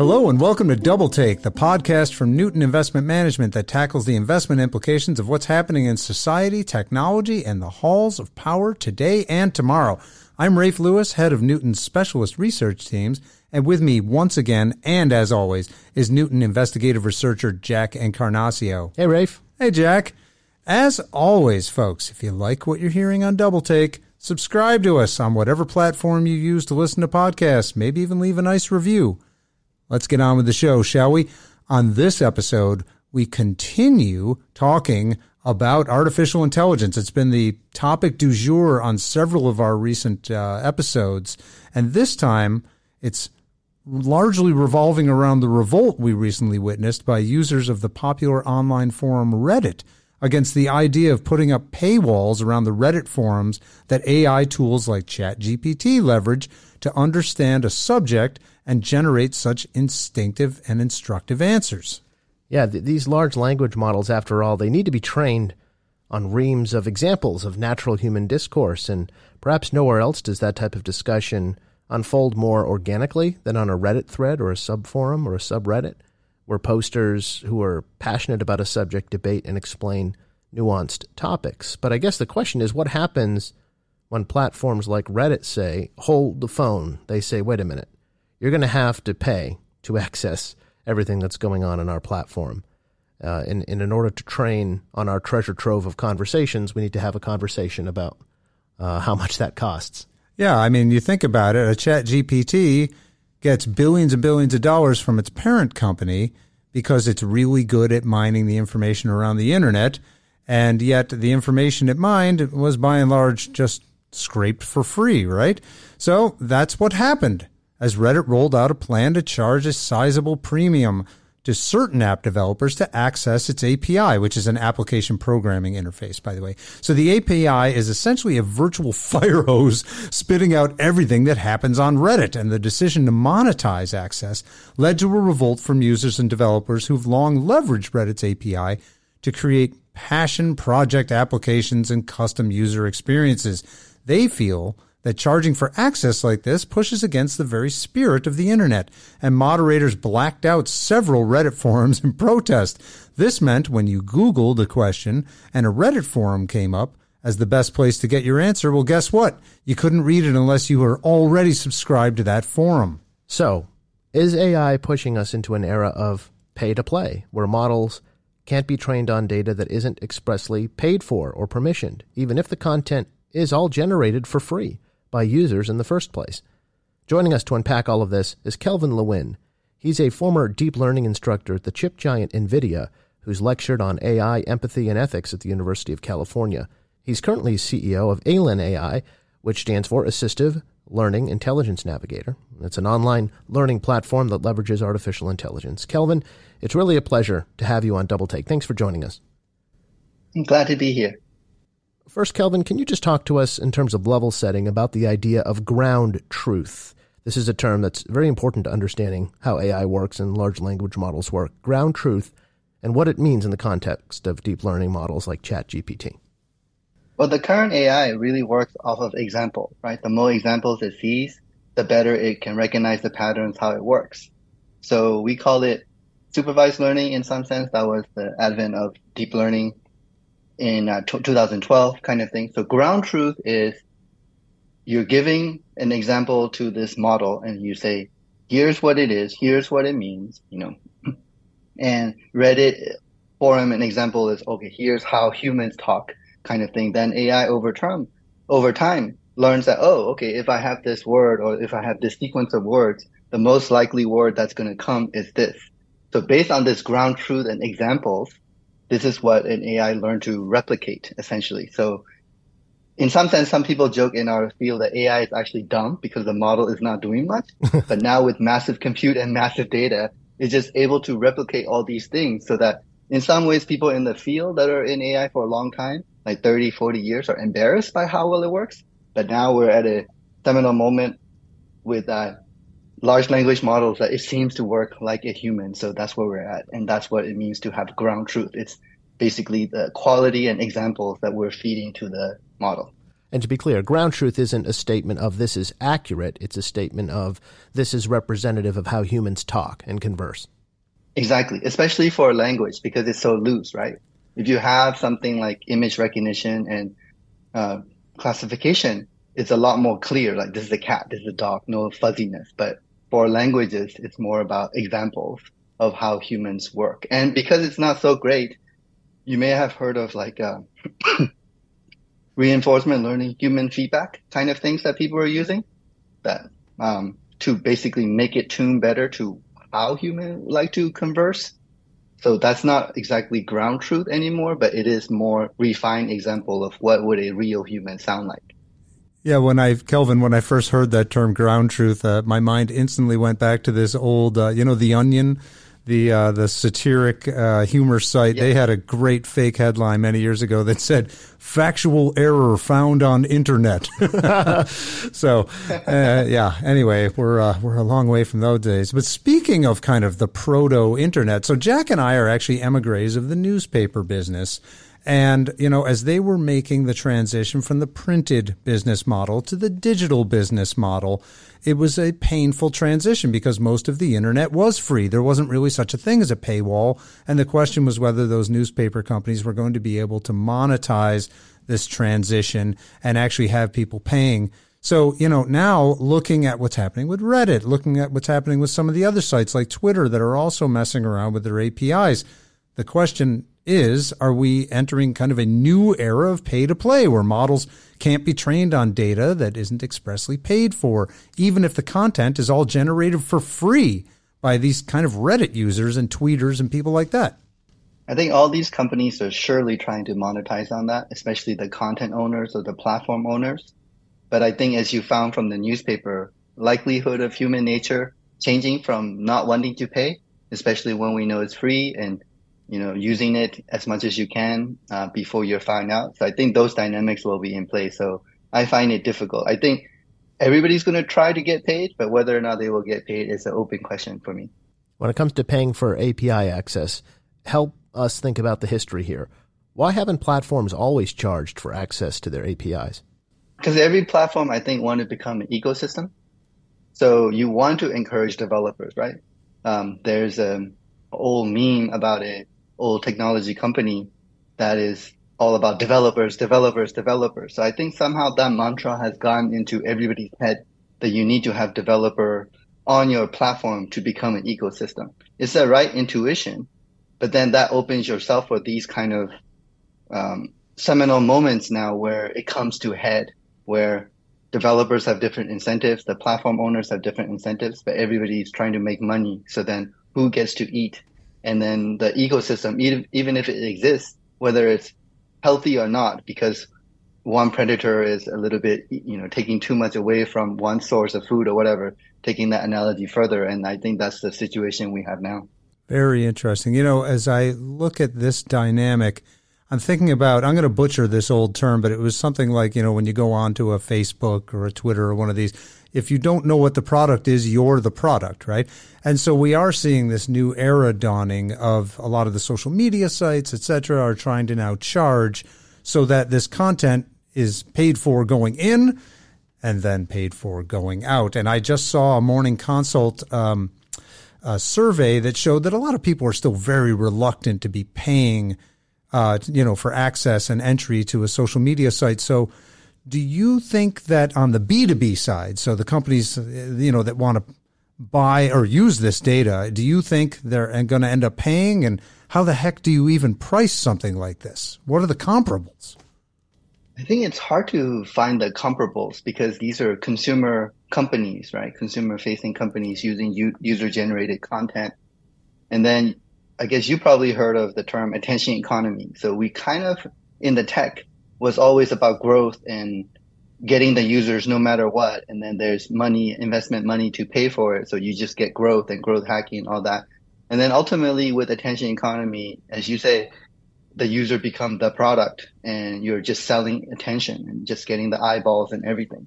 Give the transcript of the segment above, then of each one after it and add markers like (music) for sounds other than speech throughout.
Hello and welcome to Double Take, the podcast from Newton Investment Management that tackles the investment implications of what's happening in society, technology, and the halls of power today and tomorrow. I'm Rafe Lewis, head of Newton's specialist research teams, and with me once again, and as always, is Newton investigative researcher Jack Encarnacao. Hey, Rafe. Hey, Jack. As always, folks, if you like what you're hearing on Double Take, subscribe to us on whatever platform you use to listen to podcasts. Maybe even leave a nice review. Let's get on with the show, shall we? On this episode, we continue talking about artificial intelligence. It's been the topic du jour on several of our recent uh, episodes. And this time, it's largely revolving around the revolt we recently witnessed by users of the popular online forum Reddit against the idea of putting up paywalls around the Reddit forums that AI tools like ChatGPT leverage to understand a subject and generate such instinctive and instructive answers. Yeah, th- these large language models, after all, they need to be trained on reams of examples of natural human discourse, and perhaps nowhere else does that type of discussion unfold more organically than on a Reddit thread or a subforum or a subreddit, where posters who are passionate about a subject debate and explain nuanced topics. But I guess the question is what happens when platforms like Reddit say, hold the phone? They say, wait a minute, you're going to have to pay to access everything that's going on in our platform. Uh, and, and, in order to train on our treasure trove of conversations, we need to have a conversation about uh, how much that costs. Yeah, I mean, you think about it, a chat GPT gets billions and billions of dollars from its parent company because it's really good at mining the information around the internet. And yet the information it mined was by and large just scraped for free, right? So that's what happened as Reddit rolled out a plan to charge a sizable premium to certain app developers to access its API, which is an application programming interface, by the way. So the API is essentially a virtual (laughs) fire hose spitting out everything that happens on Reddit. And the decision to monetize access led to a revolt from users and developers who've long leveraged Reddit's API to create passion project applications and custom user experiences. They feel that charging for access like this pushes against the very spirit of the internet, and moderators blacked out several Reddit forums in protest. This meant when you Googled a question and a Reddit forum came up as the best place to get your answer, well, guess what? You couldn't read it unless you were already subscribed to that forum. So, is AI pushing us into an era of pay to play, where models can't be trained on data that isn't expressly paid for or permissioned, even if the content is all generated for free? By users in the first place. Joining us to unpack all of this is Kelvin Lwin. He's a former deep learning instructor at the chip giant NVIDIA who's lectured on AI, empathy, and ethics at the University of California. He's currently CEO of ALIN AI, which stands for Assistive Learning Intelligence Navigator. It's an online learning platform that leverages artificial intelligence. Kelvin, it's really a pleasure to have you on Double Take. Thanks for joining us. I'm glad to be here. First, Kelvin, can you just talk to us in terms of level setting about the idea of ground truth? This is a term that's very important to understanding how AI works and large language models work. Ground truth and what it means in the context of deep learning models like ChatGPT. Well, the current AI really works off of example, right? The more examples it sees, the better it can recognize the patterns, how it works. So we call it supervised learning in some sense. That was the advent of deep learning in uh, t- 2012 kind of thing. So ground truth is you're giving an example to this model and you say, here's what it is, here's what it means, you know. (clears throat) And Reddit forum an example is okay, here's how humans talk kind of thing. Then AI over over time learns that, oh, okay, if I have this word or if I have this sequence of words, the most likely word that's going to come is this. So based on this ground truth and examples, this is what an AI learned to replicate essentially. So in some sense, some people joke in our field that AI is actually dumb because the model is not doing much. (laughs) but now with massive compute and massive data, it's just able to replicate all these things so that in some ways, people in the field that are in AI for a long time, like 30, 40 years are embarrassed by how well it works. But now we're at a seminal moment with uh, large language models that it seems to work like a human. So that's where we're at. And that's what it means to have ground truth. It's basically the quality and examples that we're feeding to the model. And to be clear, ground truth isn't a statement of this is accurate. It's a statement of this is representative of how humans talk and converse. Exactly, especially for language because it's so loose, right? If you have something like image recognition and uh, classification, it's a lot more clear. Like this is a cat, this is a dog, no fuzziness. But for languages, it's more about examples of how humans work. And because it's not so great, you may have heard of like uh, (coughs) reinforcement learning, human feedback kind of things that people are using that um, to basically make it tune better to how humans like to converse. So that's not exactly ground truth anymore, but it is more refined example of what would a real human sound like. Yeah, when I Kelvin, when I first heard that term ground truth, uh, my mind instantly went back to this old, uh, you know, the Onion the uh, the satiric uh, humor site. They had a great fake headline many years ago that said "factual error found on internet." (laughs) so, uh, yeah. Anyway, we're uh, we're a long way from those days. But speaking of kind of the proto internet, so Jack and I are actually emigres of the newspaper business. And, you know, as they were making the transition from the printed business model to the digital business model, it was a painful transition because most of the internet was free. There wasn't really such a thing as a paywall. And the question was whether those newspaper companies were going to be able to monetize this transition and actually have people paying. So, you know, now looking at what's happening with Reddit, looking at what's happening with some of the other sites like Twitter that are also messing around with their APIs, the question is are we entering kind of a new era of pay to play where models can't be trained on data that isn't expressly paid for, even if the content is all generated for free by these kind of Reddit users and tweeters and people like that? I think all these companies are surely trying to monetize on that, especially the content owners or the platform owners. But I think as you found from the newspaper, likelihood of human nature changing from not wanting to pay, especially when we know it's free and you know, using it as much as you can uh, before you're found out. So I think those dynamics will be in place. So I find it difficult. I think everybody's going to try to get paid, but whether or not they will get paid is an open question for me. When it comes to paying for API access, help us think about the history here. Why haven't platforms always charged for access to their APIs? Because every platform, I think, want to become an ecosystem. So you want to encourage developers, right? Um, there's an old meme about it old technology company that is all about developers, developers, developers. So I think somehow that mantra has gone into everybody's head that you need to have developer on your platform to become an ecosystem. It's the right intuition, but then that opens yourself for these kind of um, seminal moments now where it comes to head, where developers have different incentives, the platform owners have different incentives, but everybody's trying to make money. So then who gets to eat and then the ecosystem, even, even if it exists, whether it's healthy or not, because one predator is a little bit, you know, taking too much away from one source of food or whatever, taking that analogy further. And I think that's the situation we have now. Very interesting. You know, as I look at this dynamic, I'm thinking about, I'm going to butcher this old term, but it was something like, you know, when you go onto a Facebook or a Twitter or one of these, if you don't know what the product is, you're the product, right? And so we are seeing this new era dawning of a lot of the social media sites, et cetera, are trying to now charge so that this content is paid for going in and then paid for going out. And I just saw a morning consult um, a survey that showed that a lot of people are still very reluctant to be paying, uh, you know, for access and entry to a social media site. So do you think that on the B2B side, so the companies, uh, you know, that want to buy or use this data, do you think they're going to end up paying? And how the heck do you even price something like this? What are the comparables? I think it's hard to find the comparables because these are consumer companies, right? Consumer facing companies using user generated content. And then I guess you probably heard of the term attention economy. So we kind of in the tech was always about growth and getting the users no matter what. And then there's money, investment money to pay for it. So you just get growth and growth hacking and all that. And then ultimately with attention economy, as you say, the user become the product and you're just selling attention and just getting the eyeballs and everything.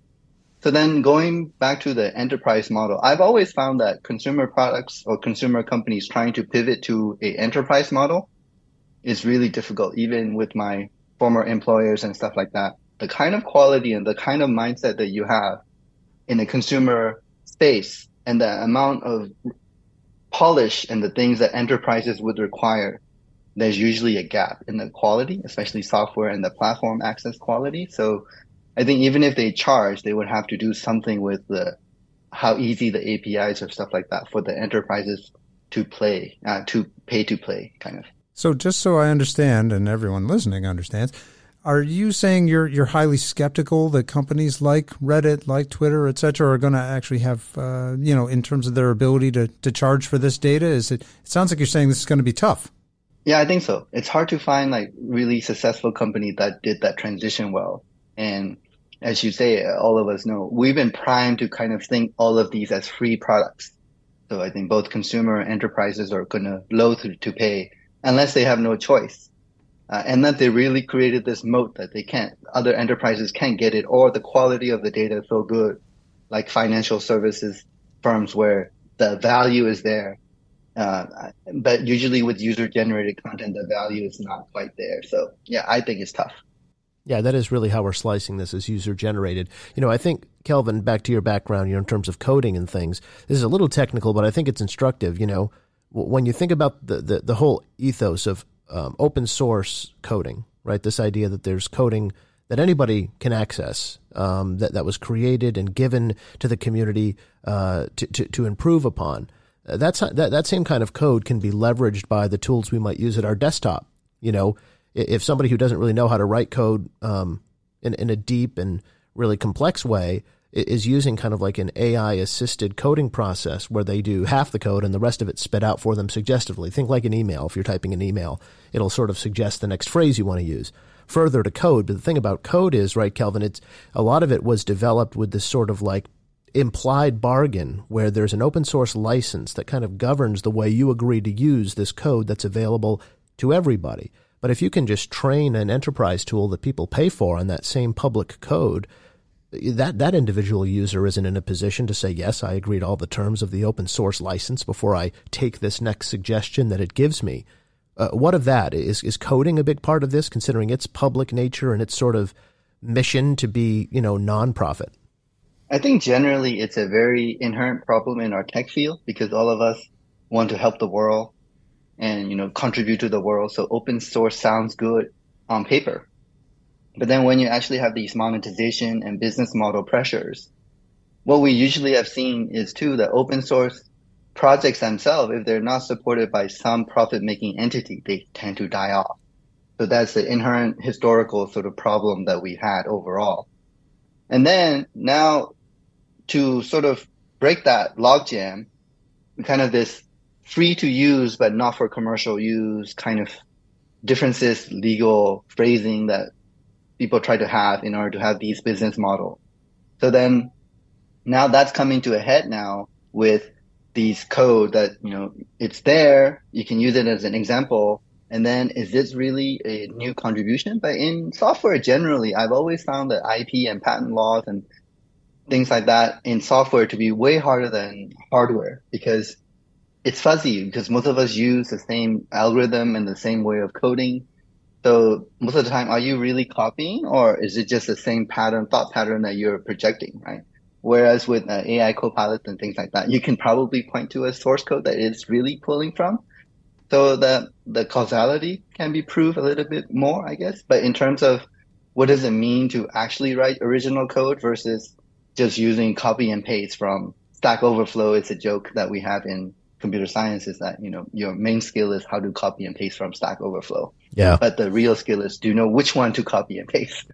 So then going back to the enterprise model, I've always found that consumer products or consumer companies trying to pivot to a enterprise model is really difficult, even with my former employers and stuff like that. the kind of quality and the kind of mindset that you have in the consumer space and the amount of polish and the things that enterprises would require, there's usually a gap in the quality, especially software and the platform access quality. So I think even if they charge, they would have to do something with the how easy the APIs or stuff like that for the enterprises to play, uh, to pay to play, kind of. So just so I understand, and everyone listening understands, are you saying you're you're highly skeptical that companies like Reddit, like Twitter, et cetera, are going to actually have, uh, you know, in terms of their ability to, to charge for this data? Is it? It sounds like you're saying this is going to be tough. Yeah, I think so. It's hard to find like really successful company that did that transition well, and as you say, all of us know, we've been primed to kind of think all of these as free products. So I think both consumer enterprises are going to loathe to pay unless they have no choice. Uh, and that they really created this moat that they can't, other enterprises can't get it, or the quality of the data is so good, like financial services firms where the value is there. Uh, but usually with user generated content, the value is not quite there. So yeah, I think it's tough. Yeah, that is really how we're slicing this as user generated. You know, I think Kelvin, back to your background, you know, in terms of coding and things, this is a little technical, but I think it's instructive. You know, when you think about the the, the whole ethos of um, open source coding, right? This idea that there's coding that anybody can access, um, that that was created and given to the community uh, to, to, to improve upon. Uh, that's that that same kind of code can be leveraged by the tools we might use at our desktop. You know, if somebody who doesn't really know how to write code um, in, in a deep and really complex way is using kind of like an AI assisted coding process where they do half the code and the rest of it spit out for them suggestively. Think like an email. If you're typing an email, it'll sort of suggest the next phrase you want to use further to code. But the thing about code is, right, Kelvin, it's a lot of it was developed with this sort of like implied bargain where there's an open source license that kind of governs the way you agree to use this code that's available to everybody. But if you can just train an enterprise tool that people pay for on that same public code, that that individual user isn't in a position to say yes, I agree to all the terms of the open source license before I take this next suggestion that it gives me. Uh, what of that? Is is coding a big part of this, considering its public nature and its sort of mission to be, you know, nonprofit? I think generally it's a very inherent problem in our tech field because all of us want to help the world and you know contribute to the world. So open source sounds good on paper, but then when you actually have these monetization and business model pressures, what we usually have seen is too that open source projects themselves, if they're not supported by some profit making entity, they tend to die off. So that's the inherent historical sort of problem that we had overall. And then now to sort of break that logjam, kind of this free to use but not for commercial use kind of differences, legal phrasing that people try to have in order to have these business model. So then now that's coming to a head now with these code that, you know, it's there. You can use it as an example. And then is this really a new contribution? But in software generally, I've always found that IP and patent laws and things like that in software to be way harder than hardware because it's fuzzy because most of us use the same algorithm and the same way of coding. So most of the time, are you really copying or is it just the same pattern, thought pattern that you're projecting, right? Whereas with uh, AI copilots and things like that, you can probably point to a source code that it's really pulling from. So the, the causality can be proved a little bit more, I guess. But in terms of what does it mean to actually write original code versus just using copy and paste from Stack Overflow, it's a joke that we have in computer science is that you know your main skill is how to copy and paste from Stack Overflow. Yeah. But the real skill is do you know which one to copy and paste.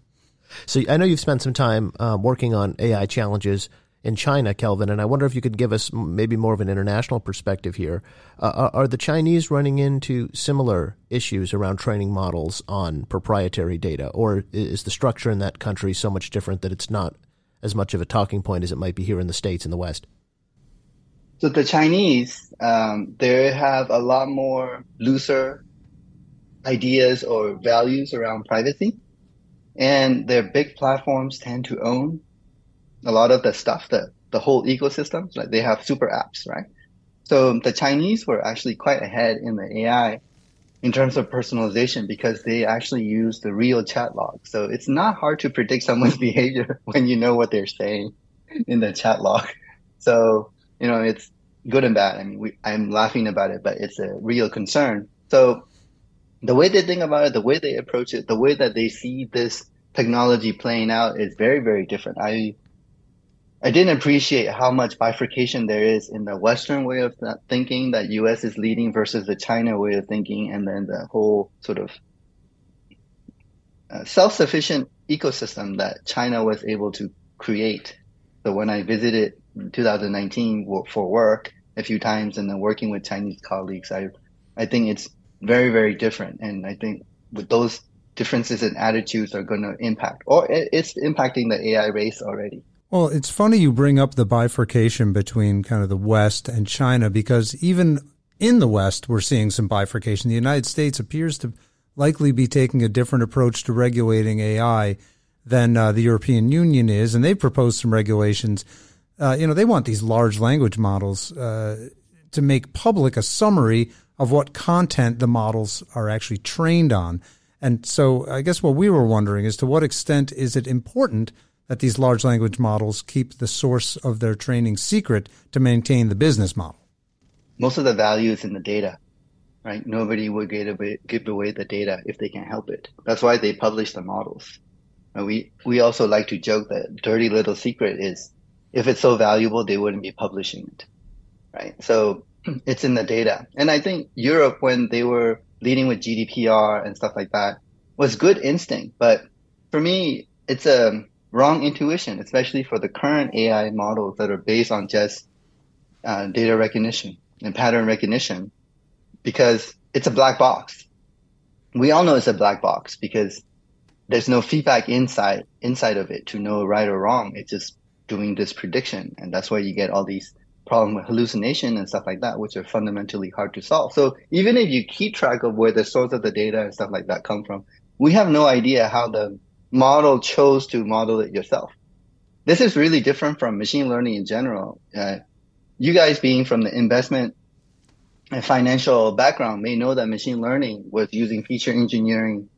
(laughs) so I know you've spent some time uh, working on AI challenges in China, Kelvin, and I wonder if you could give us maybe more of an international perspective here. Uh, are the Chinese running into similar issues around training models on proprietary data, or is the structure in that country so much different that it's not as much of a talking point as it might be here in the States in the West? So the Chinese, um, they have a lot more looser ideas or values around privacy. And their big platforms tend to own a lot of the stuff, the, the whole ecosystem. Like they have super apps, right? So the Chinese were actually quite ahead in the AI in terms of personalization because they actually use the real chat log. So it's not hard to predict someone's (laughs) behavior when you know what they're saying in the chat log. So, you know, it's good and bad. I mean, we, I'm laughing about it, but it's a real concern. So the way they think about it, the way they approach it, the way that they see this technology playing out is very, very different. I I didn't appreciate how much bifurcation there is in the Western way of thinking that U.S. is leading versus the China way of thinking, and then the whole sort of uh, self-sufficient ecosystem that China was able to create. So when I visited 2019 for work a few times, and then working with Chinese colleagues, I I think it's very very different, and I think with those differences in attitudes are going to impact, or it's impacting the AI race already. Well, it's funny you bring up the bifurcation between kind of the West and China because even in the West, we're seeing some bifurcation. The United States appears to likely be taking a different approach to regulating AI than uh, the European Union is, and they've proposed some regulations. Uh, you know, they want these large language models uh, to make public a summary of what content the models are actually trained on. And so, I guess what we were wondering is to what extent is it important that these large language models keep the source of their training secret to maintain the business model? Most of the value is in the data, right? Nobody would give away, the data if they can't help it. That's why they publish the models. And we, we also like to joke that dirty little secret is if it's so valuable, they wouldn't be publishing it, right? So (clears throat) it's in the data. And I think Europe, when they were leading with GDPR and stuff like that, was good instinct. But for me, it's a, wrong intuition, especially for the current AI models that are based on just uh, data recognition and pattern recognition, because it's a black box. We all know it's a black box because there's no feedback inside inside of it to know right or wrong. It's just doing this prediction, and that's why you get all these problems with hallucination and stuff like that, which are fundamentally hard to solve. So even if you keep track of where the source of the data and stuff like that come from, we have no idea how the model chose to model it yourself. This is really different from machine learning in general. Uh, you guys being from the investment and financial background may know that machine learning was using feature engineering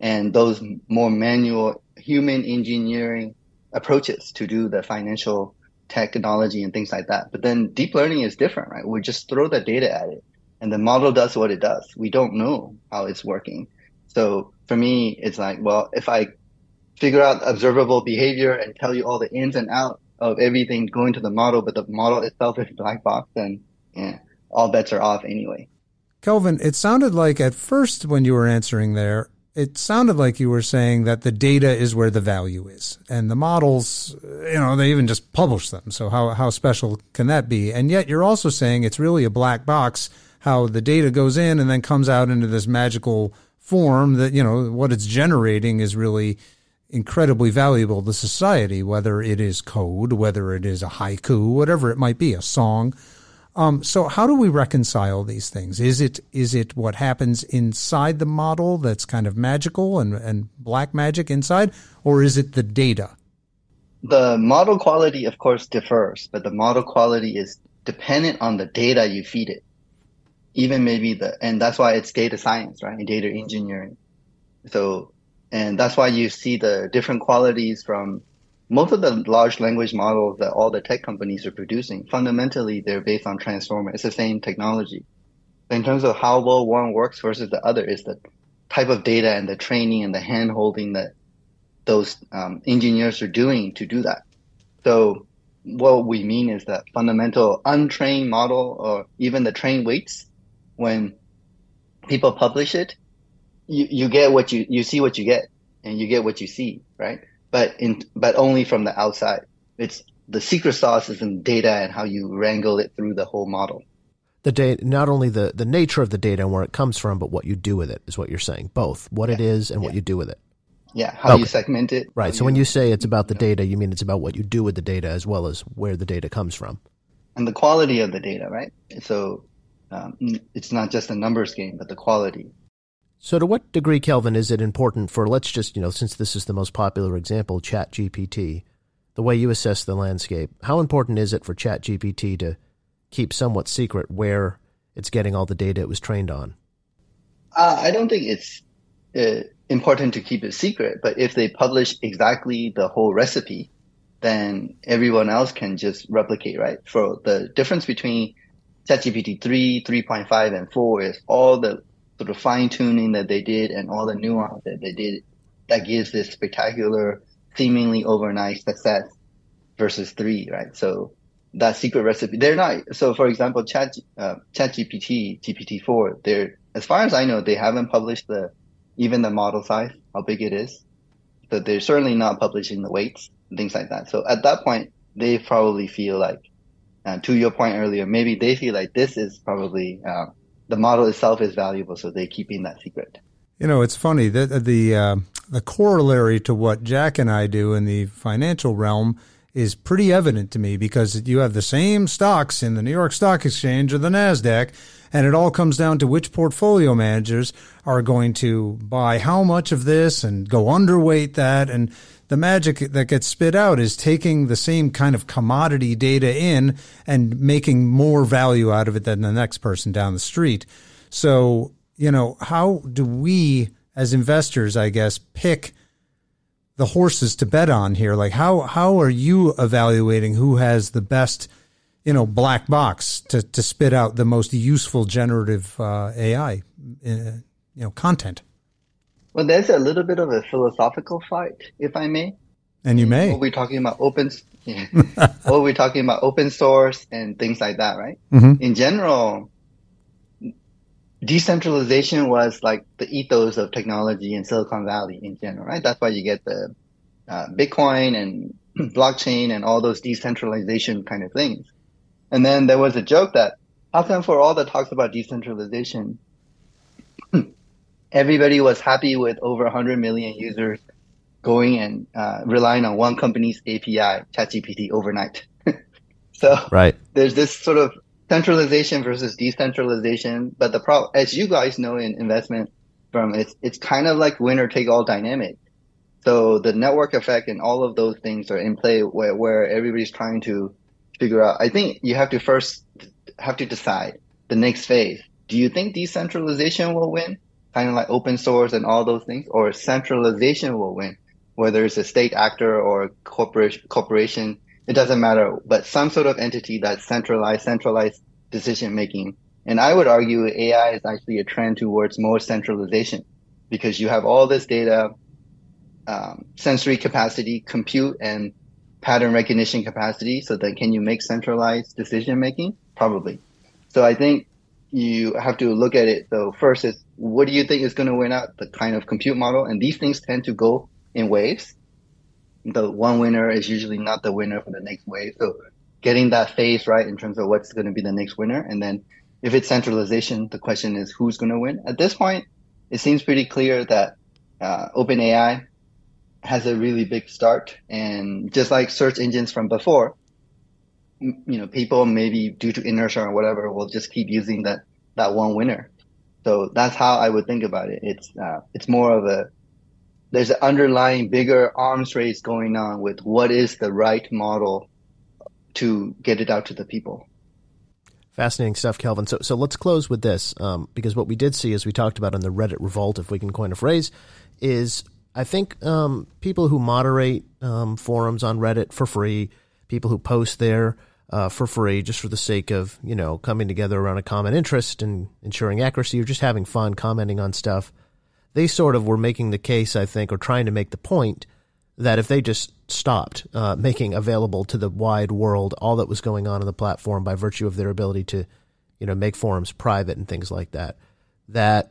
and those more manual human engineering approaches to do the financial technology and things like that. But then deep learning is different, right? We just throw the data at it and the model does what it does. We don't know how it's working. So for me, it's like, well, if I figure out observable behavior and tell you all the ins and outs of everything going to the model, but the model itself is black box, then yeah, all bets are off anyway. Kelvin, it sounded like at first when you were answering there, it sounded like you were saying that the data is where the value is, and the models, uh, you know, they even just publish them. So how how special can that be? And yet you're also saying it's really a black box. How the data goes in and then comes out into this magical form that you know what it's generating is really incredibly valuable to society, whether it is code, whether it is a haiku, whatever it might be, a song. Um, so how do we reconcile these things? Is it is it what happens inside the model that's kind of magical and, and black magic inside, or is it the data? The model quality, of course, differs, but the model quality is dependent on the data you feed it. Even maybe the, and that's why it's data science, right? Data engineering. So and that's why you see the different qualities from most of the large language models that all the tech companies are producing. Fundamentally, they're based on transformer. It's the same technology. In terms of how well one works versus the other is the type of data and the training and the hand holding that those um, engineers are doing to do that. So what we mean is that fundamental untrained model or even the trained weights, when people publish it, you, you get what you you see what you get and you get what you see right but in but only from the outside. It's the secret sauce is in data and how you wrangle it through the whole model. The data not only the the nature of the data and where it comes from but what you do with it is what you're saying. Both what yeah. it is and yeah. what you do with it. Yeah. How okay. you segment it. Right. So you, when you say it's about the data you mean it's about what you do with the data as well as where the data comes from. And the quality of the data right? So um, it's not just a numbers game but the quality so, to what degree, Kelvin, is it important for, let's just, you know, since this is the most popular example, ChatGPT, the way you assess the landscape, how important is it for ChatGPT to keep somewhat secret where it's getting all the data it was trained on? Uh, I don't think it's uh, important to keep it secret, but if they publish exactly the whole recipe, then everyone else can just replicate, right? For the difference between ChatGPT 3, 3.5, and 4 is all the sort of fine tuning that they did and all the nuance that they did that gives this spectacular, seemingly overnight success versus 3, right? So that secret recipe, they're not, so for example, Chat, uh, ChatGPT, GPT-4, they're, as far as I know, they haven't published the, even the model size, how big it is. So they're certainly not publishing the weights things like that. So at that point, they probably feel like, uh, to your point earlier, maybe they feel like this is probably uh, the model itself is valuable, so they're keeping that secret. You know, it's funny that the uh, the corollary to what Jack and I do in the financial realm is pretty evident to me because you have the same stocks in the New York Stock Exchange or the Nasdaq, and it all comes down to which portfolio managers are going to buy how much of this and go underweight that and the magic that gets spit out is taking the same kind of commodity data in and making more value out of it than the next person down the street. So, you know, how do we as investors, I guess, pick the horses to bet on here? Like how how are you evaluating who has the best, you know, black box to to spit out the most useful generative uh, AI, uh, you know, content? Well, there's a little bit of a philosophical fight, if I may. And you may. What we're talking about open, what (laughs) we're talking about open source and things like that, right? Mm-hmm. In general, decentralization was like the ethos of technology in Silicon Valley in general, right? That's why you get the uh, Bitcoin and (clears throat) blockchain and all those decentralization kind of things. And then there was a joke that how come for all the talks about decentralization, (clears throat) everybody was happy with over 100 million users going and uh, relying on one company's API, ChatGPT, overnight. (laughs) so right. there's this sort of centralization versus decentralization. But the problem, as you guys know in investment firm, it's, it's kind of like winner take all dynamic. So the network effect and all of those things are in play where, where everybody's trying to figure out. I think you have to first have to decide the next phase. Do you think decentralization will win? kind of like open source and all those things, or centralization will win, whether it's a state actor or corporation, corporation, it doesn't matter, but some sort of entity that's centralized, centralized decision making. And I would argue AI is actually a trend towards more centralization because you have all this data, um, sensory capacity, compute and pattern recognition capacity. So then can you make centralized decision making? Probably. So I think you have to look at it though. First is what do you think is going to win out the kind of compute model? And these things tend to go in waves. The one winner is usually not the winner for the next wave. So getting that phase right in terms of what's going to be the next winner. And then if it's centralization, the question is who's going to win. At this point, it seems pretty clear that uh, OpenAI has a really big start. And just like search engines from before, you know, people maybe due to inertia or whatever will just keep using that, that one winner. So that's how I would think about it. It's, uh, it's more of a, there's an underlying bigger arms race going on with what is the right model to get it out to the people. Fascinating stuff, Kelvin. So, so let's close with this, um, because what we did see, as we talked about in the Reddit revolt, if we can coin a phrase, is I think um, people who moderate um, forums on Reddit for free, people who post there, uh, for free just for the sake of you know coming together around a common interest and ensuring accuracy or just having fun commenting on stuff they sort of were making the case i think or trying to make the point that if they just stopped uh, making available to the wide world all that was going on on the platform by virtue of their ability to you know make forums private and things like that that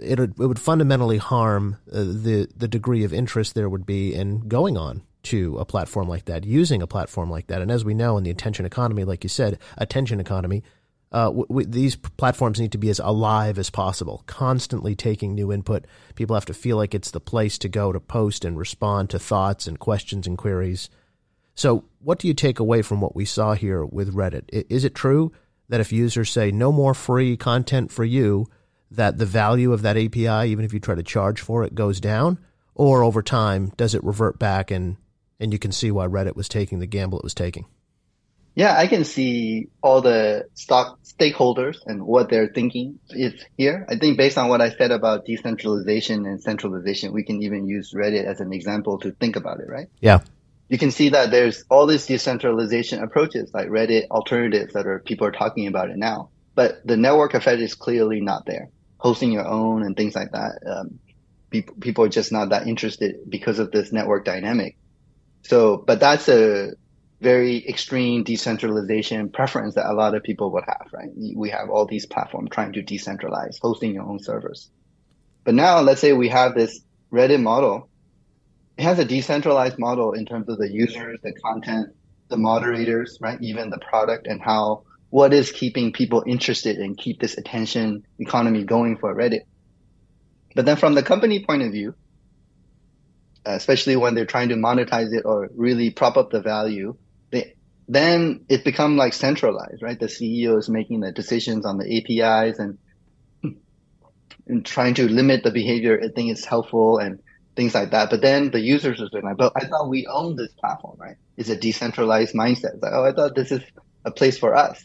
it would, it would fundamentally harm uh, the the degree of interest there would be in going on to a platform like that, using a platform like that. And as we know in the attention economy, like you said, attention economy, uh, w- w- these platforms need to be as alive as possible, constantly taking new input. People have to feel like it's the place to go to post and respond to thoughts and questions and queries. So, what do you take away from what we saw here with Reddit? Is it true that if users say no more free content for you, that the value of that API, even if you try to charge for it, goes down? Or over time, does it revert back and and you can see why Reddit was taking the gamble it was taking. Yeah, I can see all the stock stakeholders and what they're thinking is here. I think based on what I said about decentralization and centralization, we can even use Reddit as an example to think about it, right? Yeah. You can see that there's all these decentralization approaches like Reddit alternatives that are people are talking about it now, but the network effect is clearly not there. Hosting your own and things like that. Um, people, people are just not that interested because of this network dynamic. So, but that's a very extreme decentralization preference that a lot of people would have, right? We have all these platforms trying to decentralize, hosting your own servers. But now let's say we have this Reddit model. It has a decentralized model in terms of the users, the content, the moderators, right? Even the product and how, what is keeping people interested and keep this attention economy going for Reddit. But then from the company point of view, especially when they're trying to monetize it or really prop up the value, then it become like centralized, right? The CEO is making the decisions on the APIs and (clears throat) and trying to limit the behavior. I think it's helpful and things like that. But then the users are like, but I thought we own this platform, right? It's a decentralized mindset. It's like, oh, I thought this is a place for us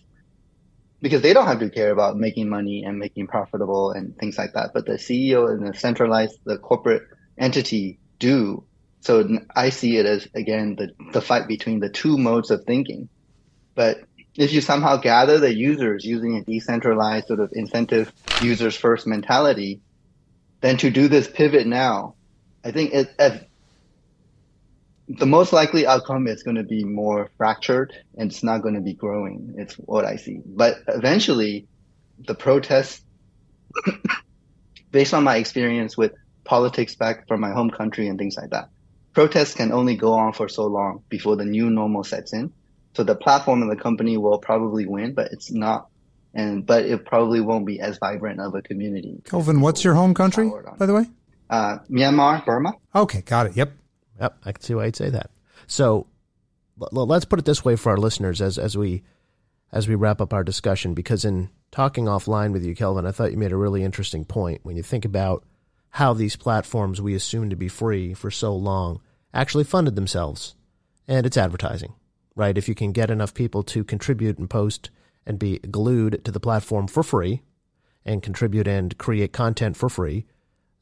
because they don't have to care about making money and making profitable and things like that. But the CEO and the centralized, the corporate entity do. So I see it as again the, the fight between the two modes of thinking. But if you somehow gather the users using a decentralized sort of incentive users first mentality, then to do this pivot now, I think it, the most likely outcome is going to be more fractured and it's not going to be growing. It's what I see. But eventually the protests, (coughs) based on my experience with politics back from my home country and things like that, protests can only go on for so long before the new normal sets in. So the platform and the company will probably win, but it's not, and but it probably won't be as vibrant of a community. Kelvin, what's your home country, by the way? Uh, Myanmar, Burma. Okay, got it. Yep. Yep, I can see why you'd say that. So let's put it this way for our listeners as as we as we wrap up our discussion, because in talking offline with you, Kelvin, I thought you made a really interesting point when you think about how these platforms we assume to be free for so long actually funded themselves. And it's advertising, right? If you can get enough people to contribute and post and be glued to the platform for free and contribute and create content for free,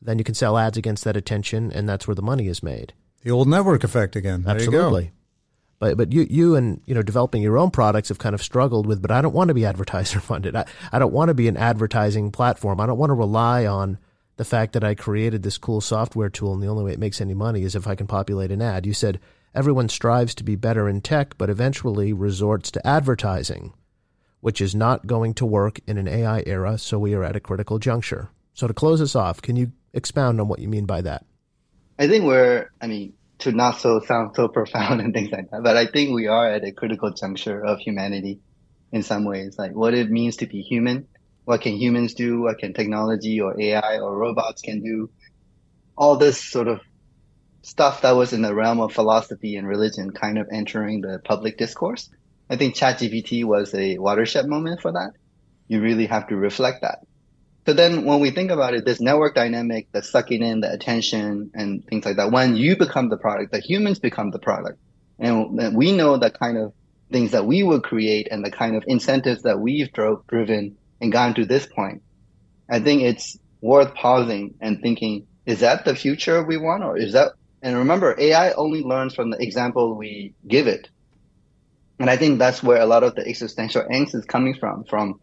then you can sell ads against that attention and that's where the money is made. The old network effect again. There Absolutely. But but you you and you know developing your own products have kind of struggled with. But I don't want to be advertiser (laughs) funded. I, I don't want to be an advertising platform. I don't want to rely on the fact that I created this cool software tool and the only way it makes any money is if I can populate an ad. You said everyone strives to be better in tech, but eventually resorts to advertising, which is not going to work in an AI era, so we are at a critical juncture. So to close us off, can you expound on what you mean by that? I think we're, I mean, to not so sound so profound (laughs) and things like that, but I think we are at a critical juncture of humanity in some ways, like what it means to be human what can humans do? What can technology or AI or robots can do? All this sort of stuff that was in the realm of philosophy and religion kind of entering the public discourse. I think ChatGPT was a watershed moment for that. You really have to reflect that. So then when we think about it, this network dynamic that's sucking in the attention and things like that, when you become the product, the humans become the product. And we know the kind of things that we would create and the kind of incentives that we've drove, driven and gotten to this point, I think it's worth pausing and thinking, is that the future we want or is that, and remember, AI only learns from the example we give it. And I think that's where a lot of the existential angst is coming from, from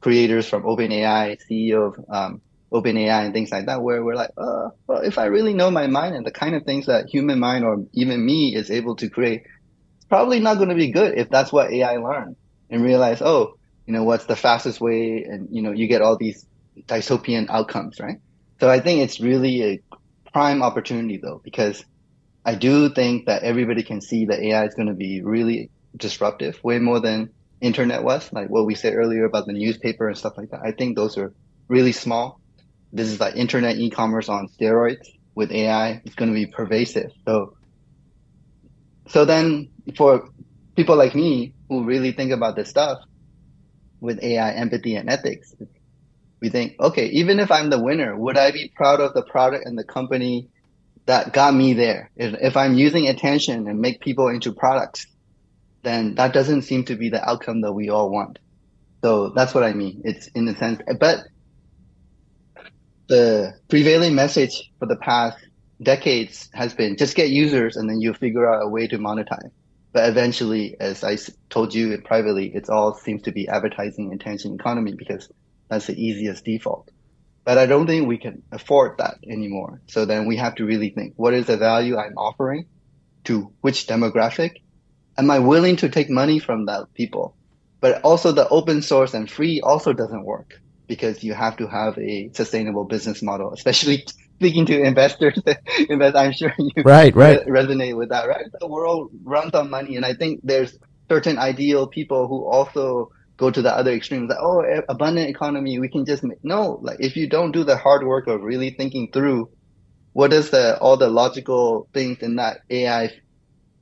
creators, from OpenAI, CEO of um, OpenAI and things like that, where we're like, uh, well, if I really know my mind and the kind of things that human mind or even me is able to create, it's probably not going to be good if that's what AI learned and realize, oh, you know, what's the fastest way? And, you know, you get all these dystopian outcomes, right? So I think it's really a prime opportunity though, because I do think that everybody can see that AI is going to be really disruptive, way more than internet was, like what we said earlier about the newspaper and stuff like that. I think those are really small. This is like internet e-commerce on steroids with AI. It's going to be pervasive. So, so then for people like me who really think about this stuff, with AI empathy and ethics. We think, okay, even if I'm the winner, would I be proud of the product and the company that got me there? If, if I'm using attention and make people into products, then that doesn't seem to be the outcome that we all want. So that's what I mean. It's in the sense, but the prevailing message for the past decades has been just get users and then you figure out a way to monetize. But eventually, as I told you privately, it all seems to be advertising attention economy because that's the easiest default. But I don't think we can afford that anymore. So then we have to really think, what is the value I'm offering to which demographic? Am I willing to take money from that people? But also the open source and free also doesn't work because you have to have a sustainable business model, especially speaking to investors. (laughs) invest, I'm sure you right, right. Re- resonate with that, right? The world runs on money. And I think there's certain ideal people who also go to the other extremes like, oh, abundant economy, we can just make, no, like if you don't do the hard work of really thinking through what is the, all the logical things in that AI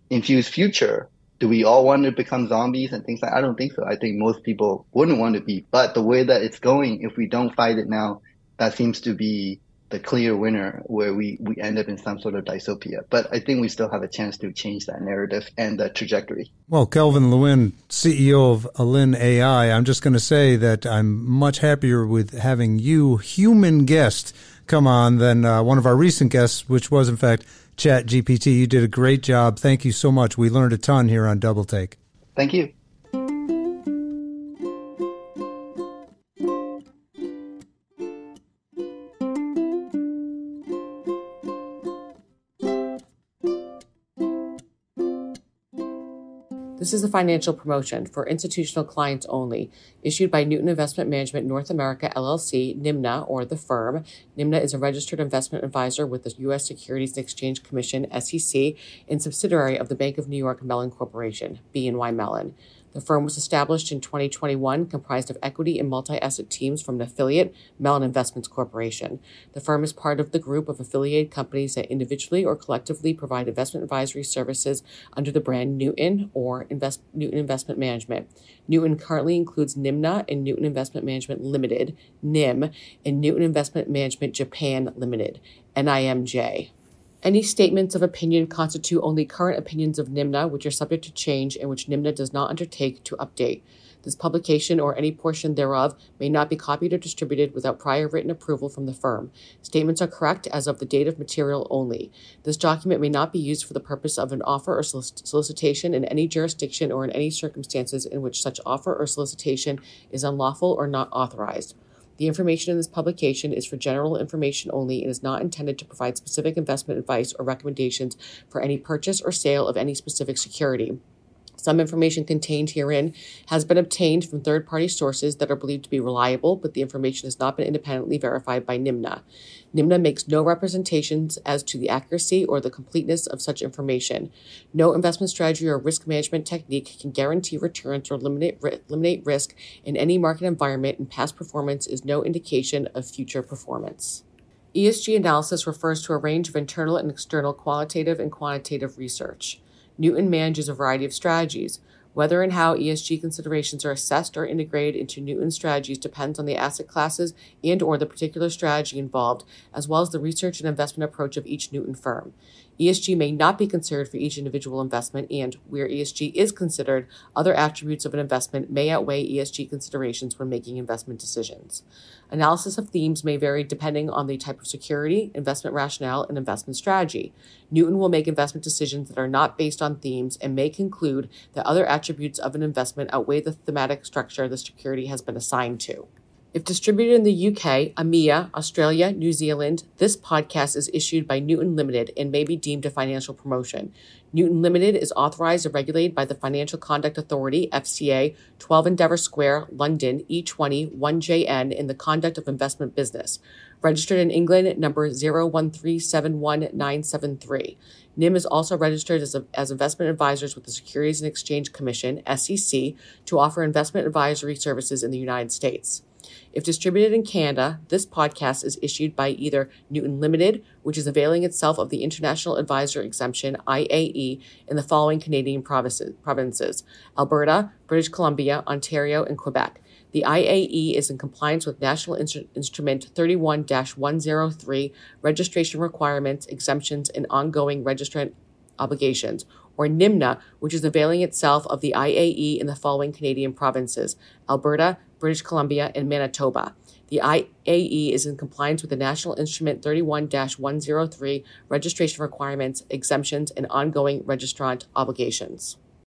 infused future, do we all want to become zombies and things like, I don't think so. I think most people wouldn't want to be, but the way that it's going, if we don't fight it now, that seems to be the clear winner where we, we end up in some sort of dystopia. But I think we still have a chance to change that narrative and the trajectory. Well, Kelvin Lwin, CEO of Alin AI, I'm just going to say that I'm much happier with having you, human guest, come on than uh, one of our recent guests, which was, in fact, Chat GPT. You did a great job. Thank you so much. We learned a ton here on Double Take. Thank you. This is a financial promotion for institutional clients only, issued by Newton Investment Management North America LLC, NIMNA, or the firm. NIMNA is a registered investment advisor with the U.S. Securities and Exchange Commission, SEC, and subsidiary of the Bank of New York Mellon Corporation, BNY Mellon. The firm was established in 2021, comprised of equity and multi asset teams from an affiliate, Mellon Investments Corporation. The firm is part of the group of affiliated companies that individually or collectively provide investment advisory services under the brand Newton or Invest, Newton Investment Management. Newton currently includes NIMNA and Newton Investment Management Limited, NIM, and Newton Investment Management Japan Limited, NIMJ. Any statements of opinion constitute only current opinions of NIMNA, which are subject to change and which NIMNA does not undertake to update. This publication or any portion thereof may not be copied or distributed without prior written approval from the firm. Statements are correct as of the date of material only. This document may not be used for the purpose of an offer or solicitation in any jurisdiction or in any circumstances in which such offer or solicitation is unlawful or not authorized. The information in this publication is for general information only and is not intended to provide specific investment advice or recommendations for any purchase or sale of any specific security. Some information contained herein has been obtained from third party sources that are believed to be reliable, but the information has not been independently verified by NIMNA. NIMNA makes no representations as to the accuracy or the completeness of such information. No investment strategy or risk management technique can guarantee returns or eliminate, eliminate risk in any market environment, and past performance is no indication of future performance. ESG analysis refers to a range of internal and external qualitative and quantitative research. Newton manages a variety of strategies. Whether and how ESG considerations are assessed or integrated into Newton strategies depends on the asset classes and or the particular strategy involved, as well as the research and investment approach of each Newton firm. ESG may not be considered for each individual investment, and where ESG is considered, other attributes of an investment may outweigh ESG considerations when making investment decisions. Analysis of themes may vary depending on the type of security, investment rationale, and investment strategy. Newton will make investment decisions that are not based on themes and may conclude that other attributes of an investment outweigh the thematic structure the security has been assigned to. If distributed in the UK, EMEA, Australia, New Zealand, this podcast is issued by Newton Limited and may be deemed a financial promotion. Newton Limited is authorized and regulated by the Financial Conduct Authority, FCA, 12 Endeavour Square, London, E20 1JN in the conduct of investment business. Registered in England, number 013719973. NIM is also registered as, a, as investment advisors with the Securities and Exchange Commission, SEC, to offer investment advisory services in the United States. If distributed in Canada, this podcast is issued by either Newton Limited, which is availing itself of the International Advisor Exemption IAE in the following Canadian provinces Alberta, British Columbia, Ontario, and Quebec. The IAE is in compliance with National Instru- Instrument 31 103 registration requirements, exemptions, and ongoing registrant obligations, or NIMNA, which is availing itself of the IAE in the following Canadian provinces Alberta, British Columbia, and Manitoba. The IAE is in compliance with the National Instrument 31 103 registration requirements, exemptions, and ongoing registrant obligations.